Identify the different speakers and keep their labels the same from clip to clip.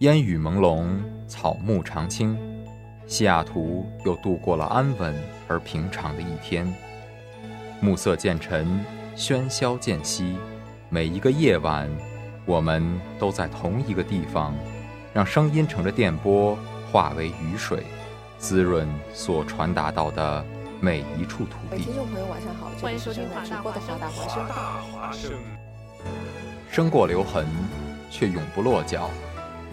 Speaker 1: 烟雨朦胧，草木常青，西雅图又度过了安稳而平常的一天。暮色渐沉，喧嚣渐息，每一个夜晚，我们都在同一个地方，让声音乘着电波化为雨水，滋润所传达到的每一处土地。
Speaker 2: 听众朋友，晚上好，
Speaker 3: 欢迎收听
Speaker 2: 华大华生。
Speaker 4: 华大华生，
Speaker 1: 生过留痕，却永不落脚。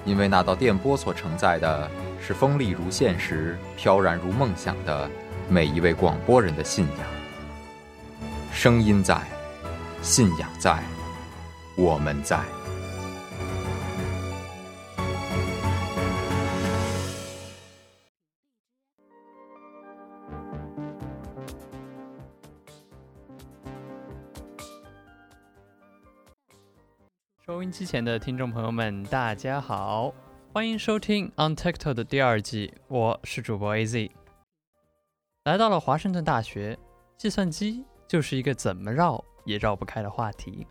Speaker 1: 因为那道电波所承载的是锋利如现实、飘然如梦想的每一位广播人的信仰。声音在，信仰在，我们在。
Speaker 3: 收音机前的听众朋友们，大家好，欢迎收听《On t i k t o k 的第二季，我是主播 AZ。来到了华盛顿大学，计算机就是一个怎么绕也绕不开的话题，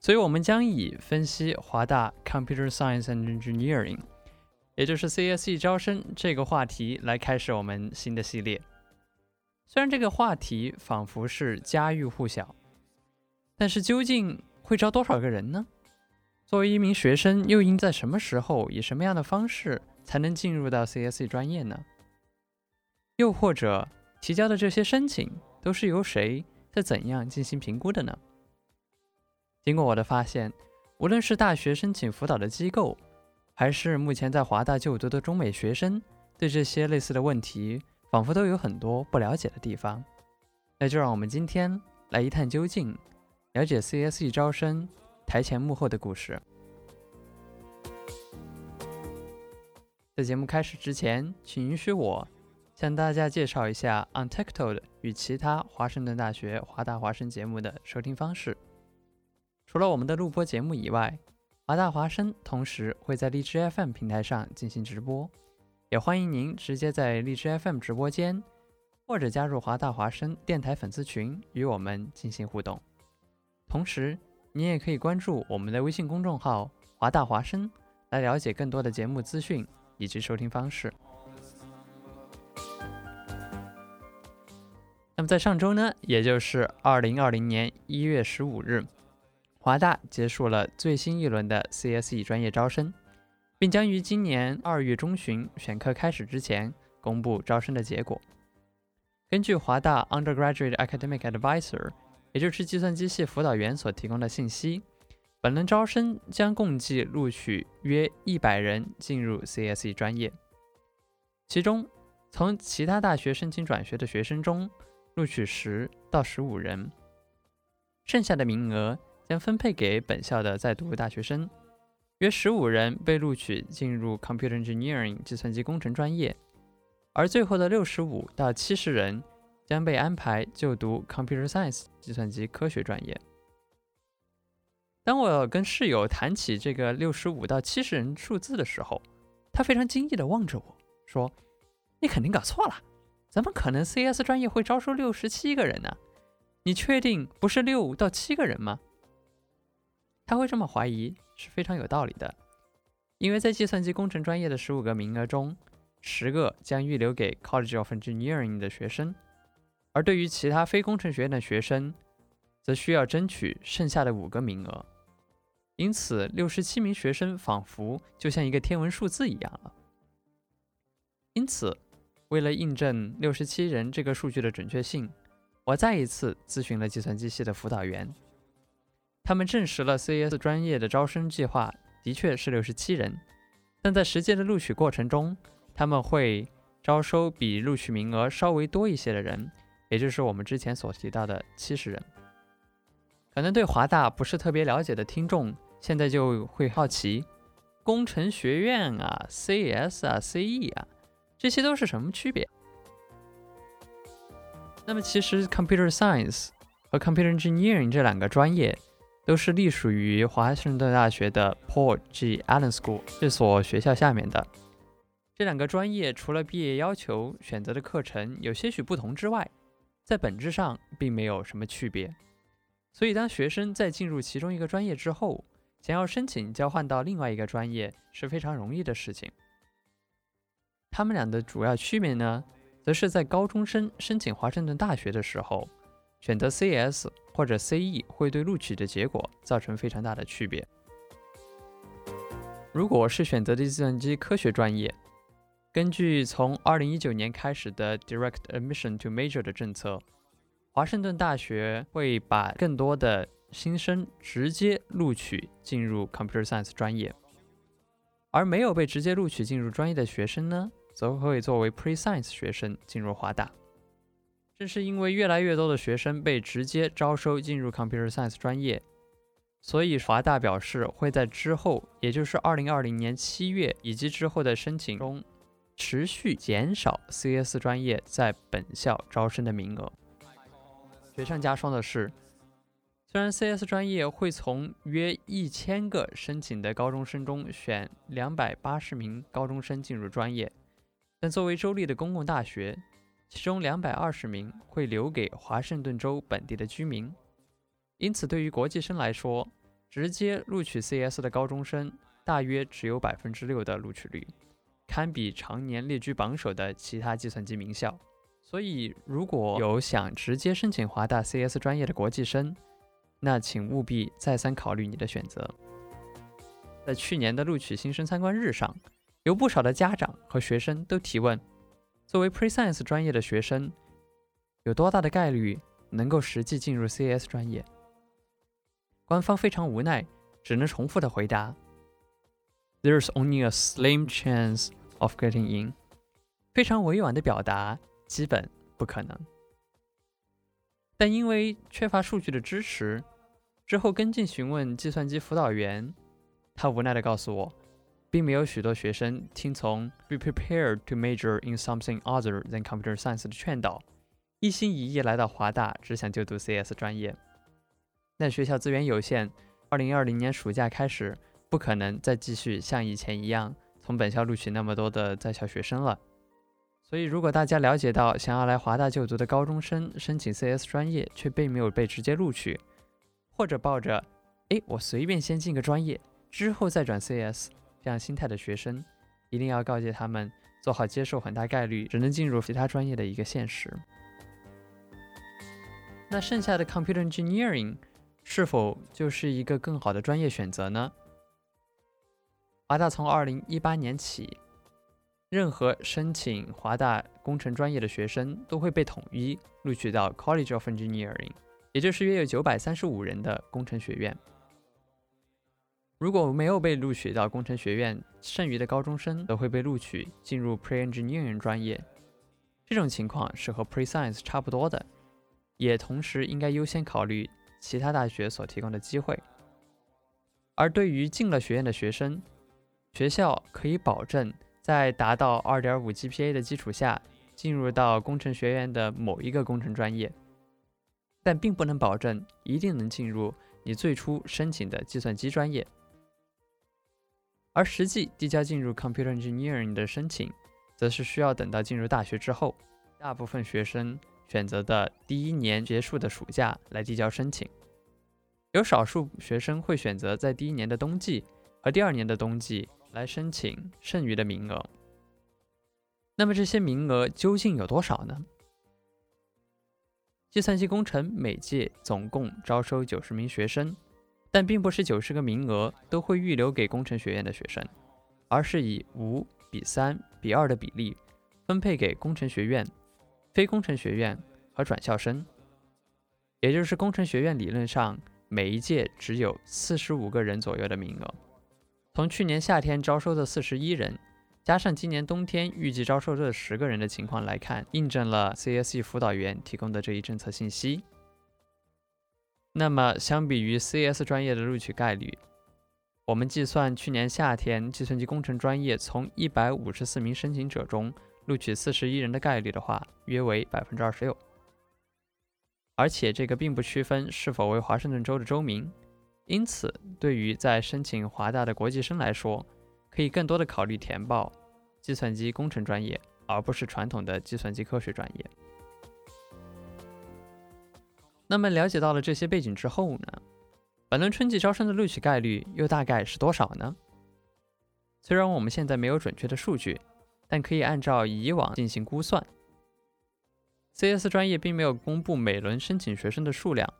Speaker 3: 所以我们将以分析华大 Computer Science and Engineering，也就是 CSE 招生这个话题来开始我们新的系列。虽然这个话题仿佛是家喻户晓，但是究竟会招多少个人呢？作为一名学生，又应在什么时候以什么样的方式才能进入到 CSE 专业呢？又或者提交的这些申请都是由谁在怎样进行评估的呢？经过我的发现，无论是大学申请辅导的机构，还是目前在华大就读的中美学生，对这些类似的问题仿佛都有很多不了解的地方。那就让我们今天来一探究竟，了解 CSE 招生。台前幕后的故事。在节目开始之前，请允许我向大家介绍一下 On t i k t o k 与其他华盛顿大学华大华生节目的收听方式。除了我们的录播节目以外，华大华生同时会在荔枝 FM 平台上进行直播，也欢迎您直接在荔枝 FM 直播间，或者加入华大华生电台粉丝群与我们进行互动。同时，你也可以关注我们的微信公众号“华大华声”，来了解更多的节目资讯以及收听方式。那么在上周呢，也就是二零二零年一月十五日，华大结束了最新一轮的 CSE 专业招生，并将于今年二月中旬选课开始之前公布招生的结果。根据华大 Undergraduate Academic Advisor。也就是计算机系辅导员所提供的信息，本轮招生将共计录取约一百人进入 CSE 专业，其中从其他大学申请转学的学生中录取十到十五人，剩下的名额将分配给本校的在读大学生，约十五人被录取进入 Computer Engineering 计算机工程专业，而最后的六十五到七十人。将被安排就读 Computer Science 计算机科学专业。当我跟室友谈起这个六十五到七十人数字的时候，他非常惊异地望着我说：“你肯定搞错了，怎么可能 CS 专业会招收六十七个人呢？你确定不是六到七个人吗？”他会这么怀疑是非常有道理的，因为在计算机工程专业的十五个名额中，十个将预留给 College of Engineering 的学生。而对于其他非工程学院的学生，则需要争取剩下的五个名额，因此六十七名学生仿佛就像一个天文数字一样了。因此，为了印证六十七人这个数据的准确性，我再一次咨询了计算机系的辅导员，他们证实了 CS 专业的招生计划的确是六十七人，但在实际的录取过程中，他们会招收比录取名额稍微多一些的人。也就是我们之前所提到的七十人，可能对华大不是特别了解的听众，现在就会好奇，工程学院啊、，CS 啊、CE 啊，这些都是什么区别？那么其实 Computer Science 和 Computer Engineering 这两个专业都是隶属于华盛顿大学的 Paul G. Allen School 这所学校下面的。这两个专业除了毕业要求、选择的课程有些许不同之外，在本质上并没有什么区别。所以，当学生在进入其中一个专业之后，想要申请交换到另外一个专业是非常容易的事情。他们俩的主要区别呢，则是在高中生申请华盛顿大学的时候，选择 CS 或者 CE 会对录取的结果造成非常大的区别。如果是选择的计算机科学专业，根据从2019年开始的 Direct Admission to Major 的政策。华盛顿大学会把更多的新生直接录取进入 Computer Science 专业，而没有被直接录取进入专业的学生呢，则会作为 Pre Science 学生进入华大。正是因为越来越多的学生被直接招收进入 Computer Science 专业，所以华大表示会在之后，也就是2020年7月以及之后的申请中，持续减少 CS 专业在本校招生的名额。雪上加霜的是，虽然 CS 专业会从约一千个申请的高中生中选两百八十名高中生进入专业，但作为州立的公共大学，其中两百二十名会留给华盛顿州本地的居民。因此，对于国际生来说，直接录取 CS 的高中生大约只有百分之六的录取率，堪比常年列居榜首的其他计算机名校。所以，如果有想直接申请华大 CS 专业的国际生，那请务必再三考虑你的选择。在去年的录取新生参观日上，有不少的家长和学生都提问：作为 Pre-Science 专业的学生，有多大的概率能够实际进入 CS 专业？官方非常无奈，只能重复的回答：There's only a slim chance of getting in。非常委婉的表达。基本不可能，但因为缺乏数据的支持，之后跟进询问计算机辅导员，他无奈地告诉我，并没有许多学生听从 “be prepared to major in something other than computer science” 的劝导，一心一意来到华大，只想就读 CS 专业。但学校资源有限，2020年暑假开始，不可能再继续像以前一样从本校录取那么多的在校学生了。所以，如果大家了解到想要来华大就读的高中生申请 CS 专业却并没有被直接录取，或者抱着“哎，我随便先进个专业，之后再转 CS” 这样心态的学生，一定要告诫他们做好接受很大概率只能进入其他专业的一个现实。那剩下的 Computer Engineering 是否就是一个更好的专业选择呢？华大从2018年起。任何申请华大工程专业的学生都会被统一录取到 College of Engineering，也就是约有九百三十五人的工程学院。如果没有被录取到工程学院，剩余的高中生则会被录取进入 Pre-Engineering 专业。这种情况是和 Pre-Science 差不多的，也同时应该优先考虑其他大学所提供的机会。而对于进了学院的学生，学校可以保证。在达到2.5 GPA 的基础下，进入到工程学院的某一个工程专业，但并不能保证一定能进入你最初申请的计算机专业。而实际递交进入 Computer Engineering 的申请，则是需要等到进入大学之后，大部分学生选择的第一年结束的暑假来递交申请。有少数学生会选择在第一年的冬季和第二年的冬季。来申请剩余的名额。那么这些名额究竟有多少呢？计算机工程每届总共招收九十名学生，但并不是九十个名额都会预留给工程学院的学生，而是以五比三比二的比例分配给工程学院、非工程学院和转校生。也就是工程学院理论上每一届只有四十五个人左右的名额。从去年夏天招收的四十一人，加上今年冬天预计招收这十个人的情况来看，印证了 CSE 辅导员提供的这一政策信息。那么，相比于 CS 专业的录取概率我们计算去年夏天计算机工程专业从一百五十四名申请者中录取四十一人的概率的话，约为百分之二十六。而且这个并不区分是否为华盛顿州的州民，因此对于在申请华大的国际生来说，可以更多的考虑填报计算机工程专业，而不是传统的计算机科学专业。那么了解到了这些背景之后呢？本轮春季招生的录取概率又大概是多少呢？虽然我们现在没有准确的数据，但可以按照以往进行估算。CS 专业并没有公布每轮申请学生的数量，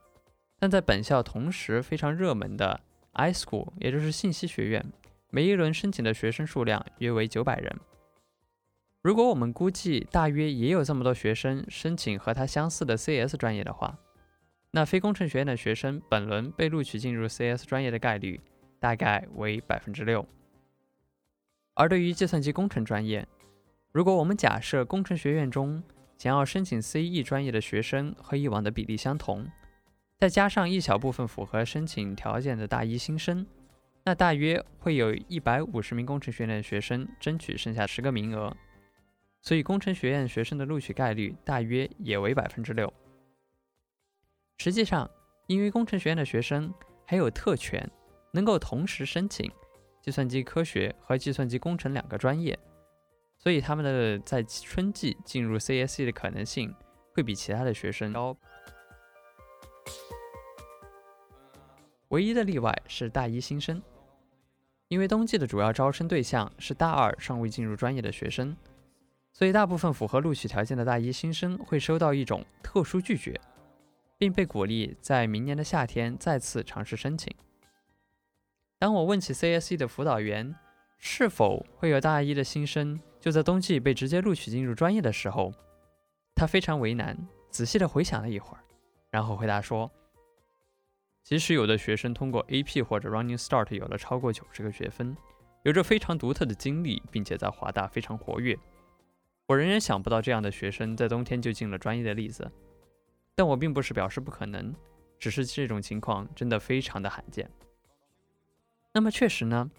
Speaker 3: 但在本校同时非常热门的 iSchool，也就是信息学院，每一轮申请的学生数量约为九百人。如果我们估计大约也有这么多学生申请和它相似的 CS 专业的话，那非工程学院的学生本轮被录取进入 CS 专业的概率大概为百分之六。而对于计算机工程专业，如果我们假设工程学院中想要申请 CE 专业的学生和以往的比例相同，再加上一小部分符合申请条件的大一新生，那大约会有一百五十名工程学院的学生争取剩下十个名额。所以工程学院学生的录取概率大约也为百分之六。实际上，因为工程学院的学生还有特权，能够同时申请计算机科学和计算机工程两个专业，所以他们的在春季进入 CSE 的可能性会比其他的学生高。唯一的例外是大一新生，因为冬季的主要招生对象是大二尚未进入专业的学生，所以大部分符合录取条件的大一新生会收到一种特殊拒绝。并被鼓励在明年的夏天再次尝试申请。当我问起 CSE 的辅导员是否会有大一的新生就在冬季被直接录取进入专业的时候，他非常为难，仔细的回想了一会儿，然后回答说：“即使有的学生通过 AP 或者 Running Start 有了超过九十个学分，有着非常独特的经历，并且在华大非常活跃，我仍然想不到这样的学生在冬天就进了专业的例子。”但我并不是表示不可能，只是这种情况真的非常的罕见。那么确实呢，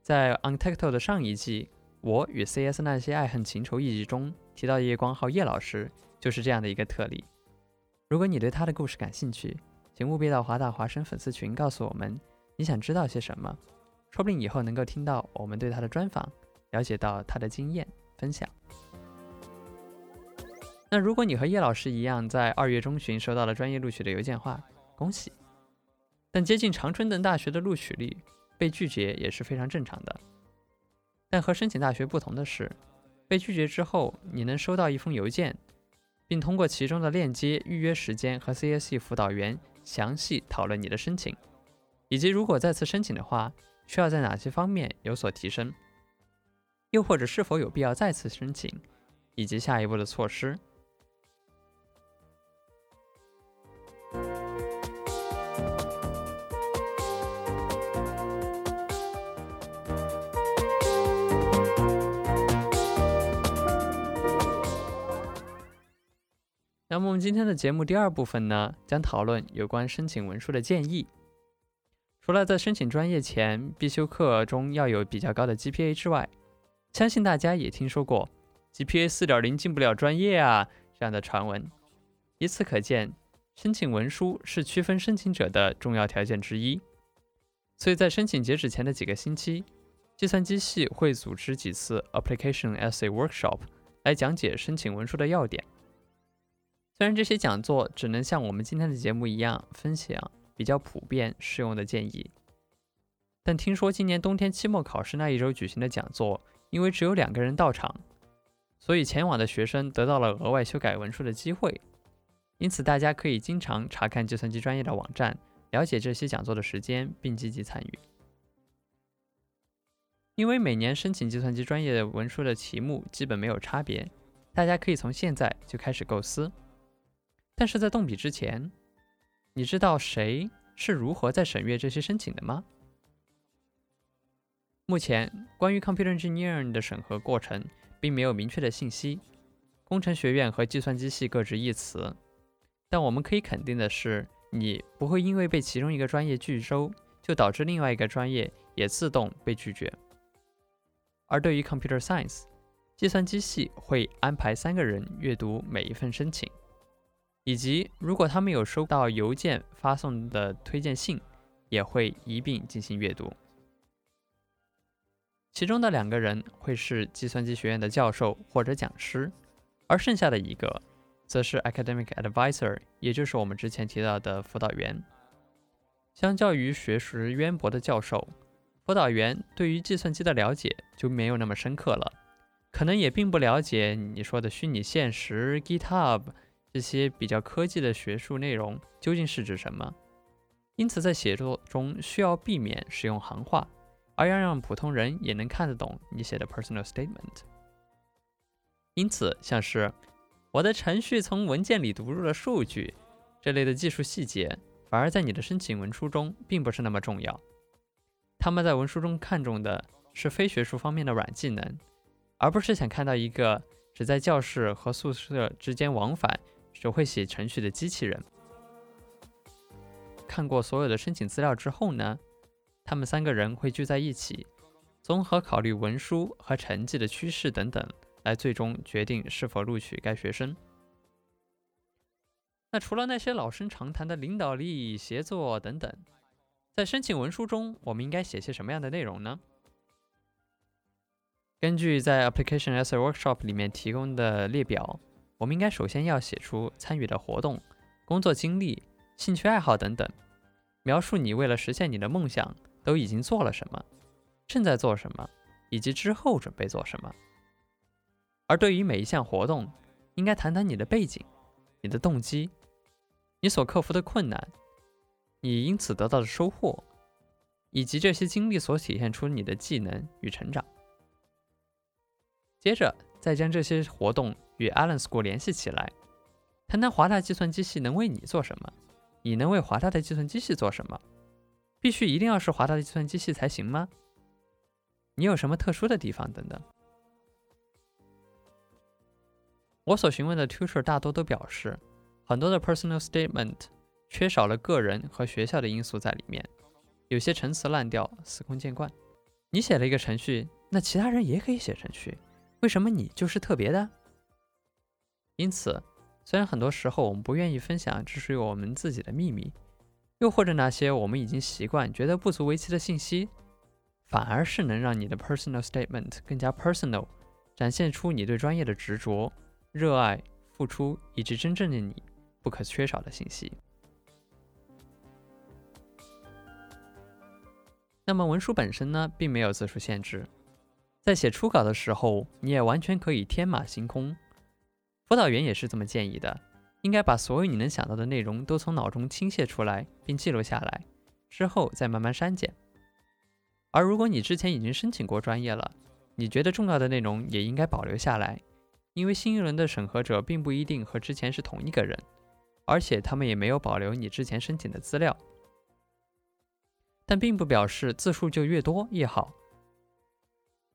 Speaker 3: 在 Untecto 的上一季，我与 CS 那些爱恨情仇一集中提到的叶光浩叶老师就是这样的一个特例。如果你对他的故事感兴趣，请务必到华大华生粉丝群告诉我们你想知道些什么，说不定以后能够听到我们对他的专访，了解到他的经验分享。那如果你和叶老师一样，在二月中旬收到了专业录取的邮件话，恭喜！但接近常春藤大学的录取率，被拒绝也是非常正常的。但和申请大学不同的是，被拒绝之后，你能收到一封邮件，并通过其中的链接预约时间和 CSE 辅导员详细讨论你的申请，以及如果再次申请的话，需要在哪些方面有所提升，又或者是否有必要再次申请，以及下一步的措施。那么我们今天的节目第二部分呢，将讨论有关申请文书的建议。除了在申请专业前必修课中要有比较高的 GPA 之外，相信大家也听说过 GPA 四点零进不了专业啊这样的传闻。由此可见，申请文书是区分申请者的重要条件之一。所以在申请截止前的几个星期，计算机系会组织几次 Application Essay Workshop 来讲解申请文书的要点。虽然这些讲座只能像我们今天的节目一样分享比较普遍适用的建议，但听说今年冬天期末考试那一周举行的讲座，因为只有两个人到场，所以前往的学生得到了额外修改文书的机会。因此，大家可以经常查看计算机专业的网站，了解这些讲座的时间，并积极参与。因为每年申请计算机专业的文书的题目基本没有差别，大家可以从现在就开始构思。但是在动笔之前，你知道谁是如何在审阅这些申请的吗？目前关于 Computer Engineering 的审核过程并没有明确的信息，工程学院和计算机系各执一词。但我们可以肯定的是，你不会因为被其中一个专业拒收，就导致另外一个专业也自动被拒绝。而对于 Computer Science，计算机系会安排三个人阅读每一份申请，以及如果他们有收到邮件发送的推荐信，也会一并进行阅读。其中的两个人会是计算机学院的教授或者讲师，而剩下的一个则是 academic advisor，也就是我们之前提到的辅导员。相较于学识渊博的教授，辅导员对于计算机的了解就没有那么深刻了，可能也并不了解你说的虚拟现实、GitHub 这些比较科技的学术内容究竟是指什么，因此在写作中需要避免使用行话。而要让普通人也能看得懂你写的 personal statement，因此像是我的程序从文件里读入了数据这类的技术细节，反而在你的申请文书中并不是那么重要。他们在文书中看重的是非学术方面的软技能，而不是想看到一个只在教室和宿舍之间往返、只会写程序的机器人。看过所有的申请资料之后呢？他们三个人会聚在一起，综合考虑文书和成绩的趋势等等，来最终决定是否录取该学生。那除了那些老生常谈的领导力、协作等等，在申请文书中，我们应该写些什么样的内容呢？根据在 Application Essay Workshop 里面提供的列表，我们应该首先要写出参与的活动、工作经历、兴趣爱好等等，描述你为了实现你的梦想。都已经做了什么，正在做什么，以及之后准备做什么。而对于每一项活动，应该谈谈你的背景、你的动机、你所克服的困难、你因此得到的收获，以及这些经历所体现出你的技能与成长。接着，再将这些活动与 Allen School 联系起来，谈谈华大计算机系能为你做什么，你能为华大的计算机系做什么。必须一定要是华大的计算机系才行吗？你有什么特殊的地方等等？我所询问的 tutor 大多都表示，很多的 personal statement 缺少了个人和学校的因素在里面，有些陈词滥调、司空见惯。你写了一个程序，那其他人也可以写程序，为什么你就是特别的？因此，虽然很多时候我们不愿意分享只属于我们自己的秘密。又或者那些我们已经习惯、觉得不足为奇的信息，反而是能让你的 personal statement 更加 personal，展现出你对专业的执着、热爱、付出以及真正的你不可缺少的信息。那么文书本身呢，并没有字数限制，在写初稿的时候，你也完全可以天马行空。辅导员也是这么建议的。应该把所有你能想到的内容都从脑中倾泻出来，并记录下来，之后再慢慢删减。而如果你之前已经申请过专业了，你觉得重要的内容也应该保留下来，因为新一轮的审核者并不一定和之前是同一个人，而且他们也没有保留你之前申请的资料。但并不表示字数就越多越好，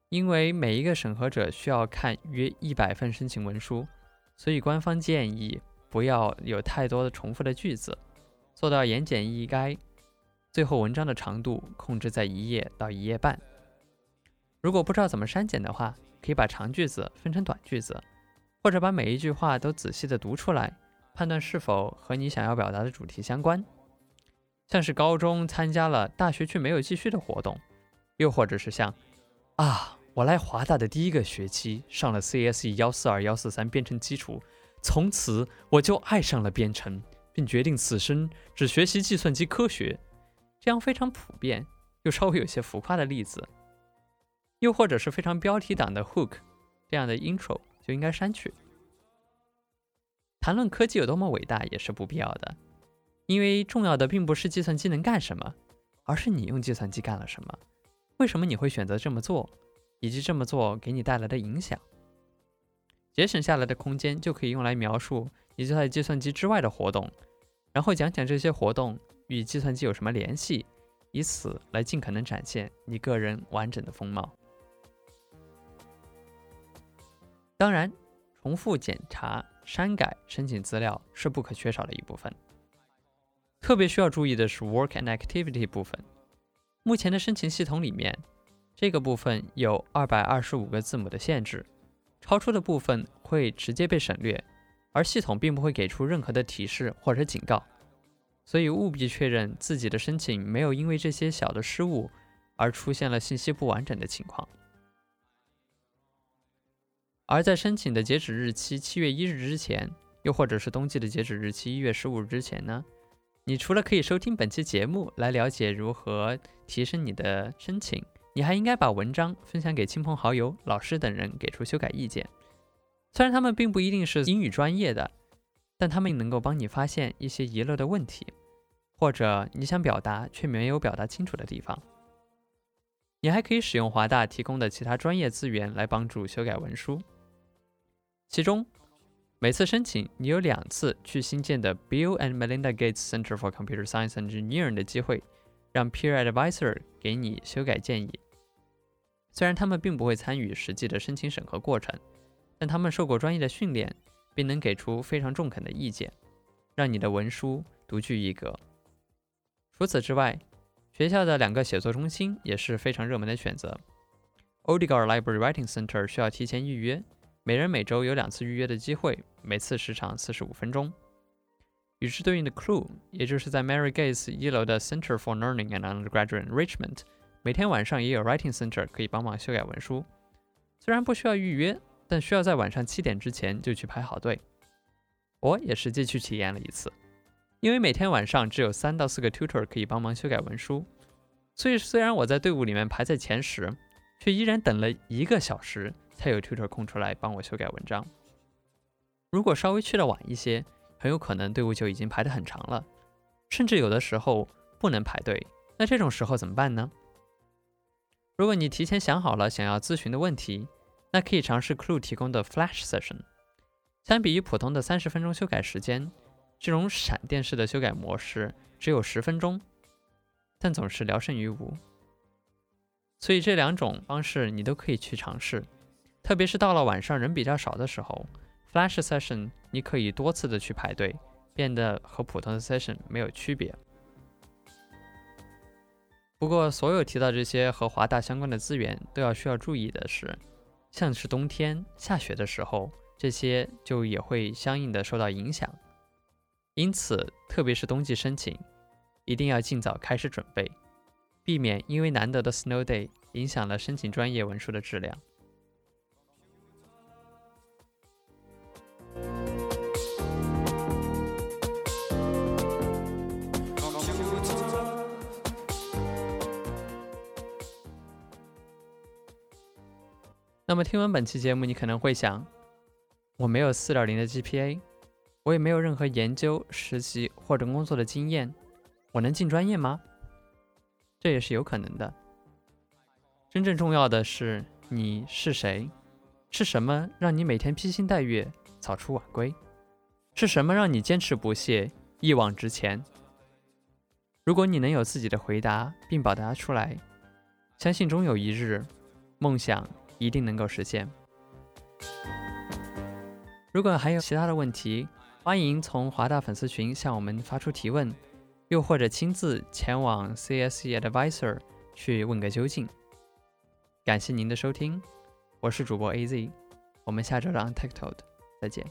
Speaker 3: 因为每一个审核者需要看约一百份申请文书，所以官方建议。不要有太多的重复的句子，做到言简意赅。最后文章的长度控制在一页到一页半。如果不知道怎么删减的话，可以把长句子分成短句子，或者把每一句话都仔细的读出来，判断是否和你想要表达的主题相关。像是高中参加了大学却没有继续的活动，又或者是像啊，我来华大的第一个学期上了 CSE 幺四二幺四三编程基础。从此我就爱上了编程，并决定此生只学习计算机科学。这样非常普遍又稍微有些浮夸的例子，又或者是非常标题党的 hook 这样的 intro 就应该删去。谈论科技有多么伟大也是不必要的，因为重要的并不是计算机能干什么，而是你用计算机干了什么，为什么你会选择这么做，以及这么做给你带来的影响。节省下来的空间就可以用来描述你在计算机之外的活动，然后讲讲这些活动与计算机有什么联系，以此来尽可能展现你个人完整的风貌。当然，重复检查、删改申请资料是不可缺少的一部分。特别需要注意的是 work and activity 部分，目前的申请系统里面，这个部分有二百二十五个字母的限制，超出的部分会直接被省略，而系统并不会给出任何的提示或者警告，所以务必确认自己的申请没有因为这些小的失误而出现了信息不完整的情况。而在申请的截止日期七月一日之前，又或者是冬季的截止日期一月十五日之前呢？你除了可以收听本期节目来了解如何提升你的申请，你还应该把文章分享给亲朋好友、老师等人，给出修改意见。虽然他们并不一定是英语专业的，但他们能够帮你发现一些遗漏的问题，或者你想表达却没有表达清楚的地方。你还可以使用华大提供的其他专业资源来帮助修改文书，其中。每次申请，你有两次去新建的 Bill and Melinda Gates Center for Computer Science Engineering 的机会，让 Peer Advisor 给你修改建议。虽然他们并不会参与实际的申请审核过程，但他们受过专业的训练，并能给出非常中肯的意见，让你的文书独具一格。除此之外，学校的两个写作中心也是非常热门的选择。Odegar Library Writing Center 需要提前预约。每人每周有两次预约的机会，每次时长四十五分钟。与之对应的 Clue，也就是在 Mary Gates 一楼的 Center for Learning and Undergraduate Enrichment，每天晚上也有 Writing Center 可以帮忙修改文书。虽然不需要预约，但需要在晚上七点之前就去排好队。我也实际去体验了一次，因为每天晚上只有三到四个 Tutor 可以帮忙修改文书，所以虽然我在队伍里面排在前十，却依然等了一个小时。才有 tutor 空出来帮我修改文章。如果稍微去的晚一些，很有可能队伍就已经排得很长了，甚至有的时候不能排队。那这种时候怎么办呢？如果你提前想好了想要咨询的问题，那可以尝试 Clue 提供的 Flash Session。相比于普通的三十分钟修改时间，这种闪电式的修改模式只有十分钟，但总是聊胜于无。所以这两种方式你都可以去尝试。特别是到了晚上人比较少的时候，Flash Session 你可以多次的去排队，变得和普通的 Session 没有区别。不过，所有提到这些和华大相关的资源，都要需要注意的是，像是冬天下雪的时候，这些就也会相应的受到影响。因此，特别是冬季申请，一定要尽早开始准备，避免因为难得的 Snow Day 影响了申请专业文书的质量。那么听完本期节目，你可能会想，我没有四点零的 GPA，我也没有任何研究、实习或者工作的经验，我能进专业吗？这也是有可能的。真正重要的是你是谁，是什么让你每天披星戴月、早出晚归？是什么让你坚持不懈、一往直前？如果你能有自己的回答并表达出来，相信终有一日，梦想。一定能够实现。如果还有其他的问题，欢迎从华大粉丝群向我们发出提问，又或者亲自前往 CSE Advisor 去问个究竟。感谢您的收听，我是主播 AZ，我们下周的 Untitled 再见。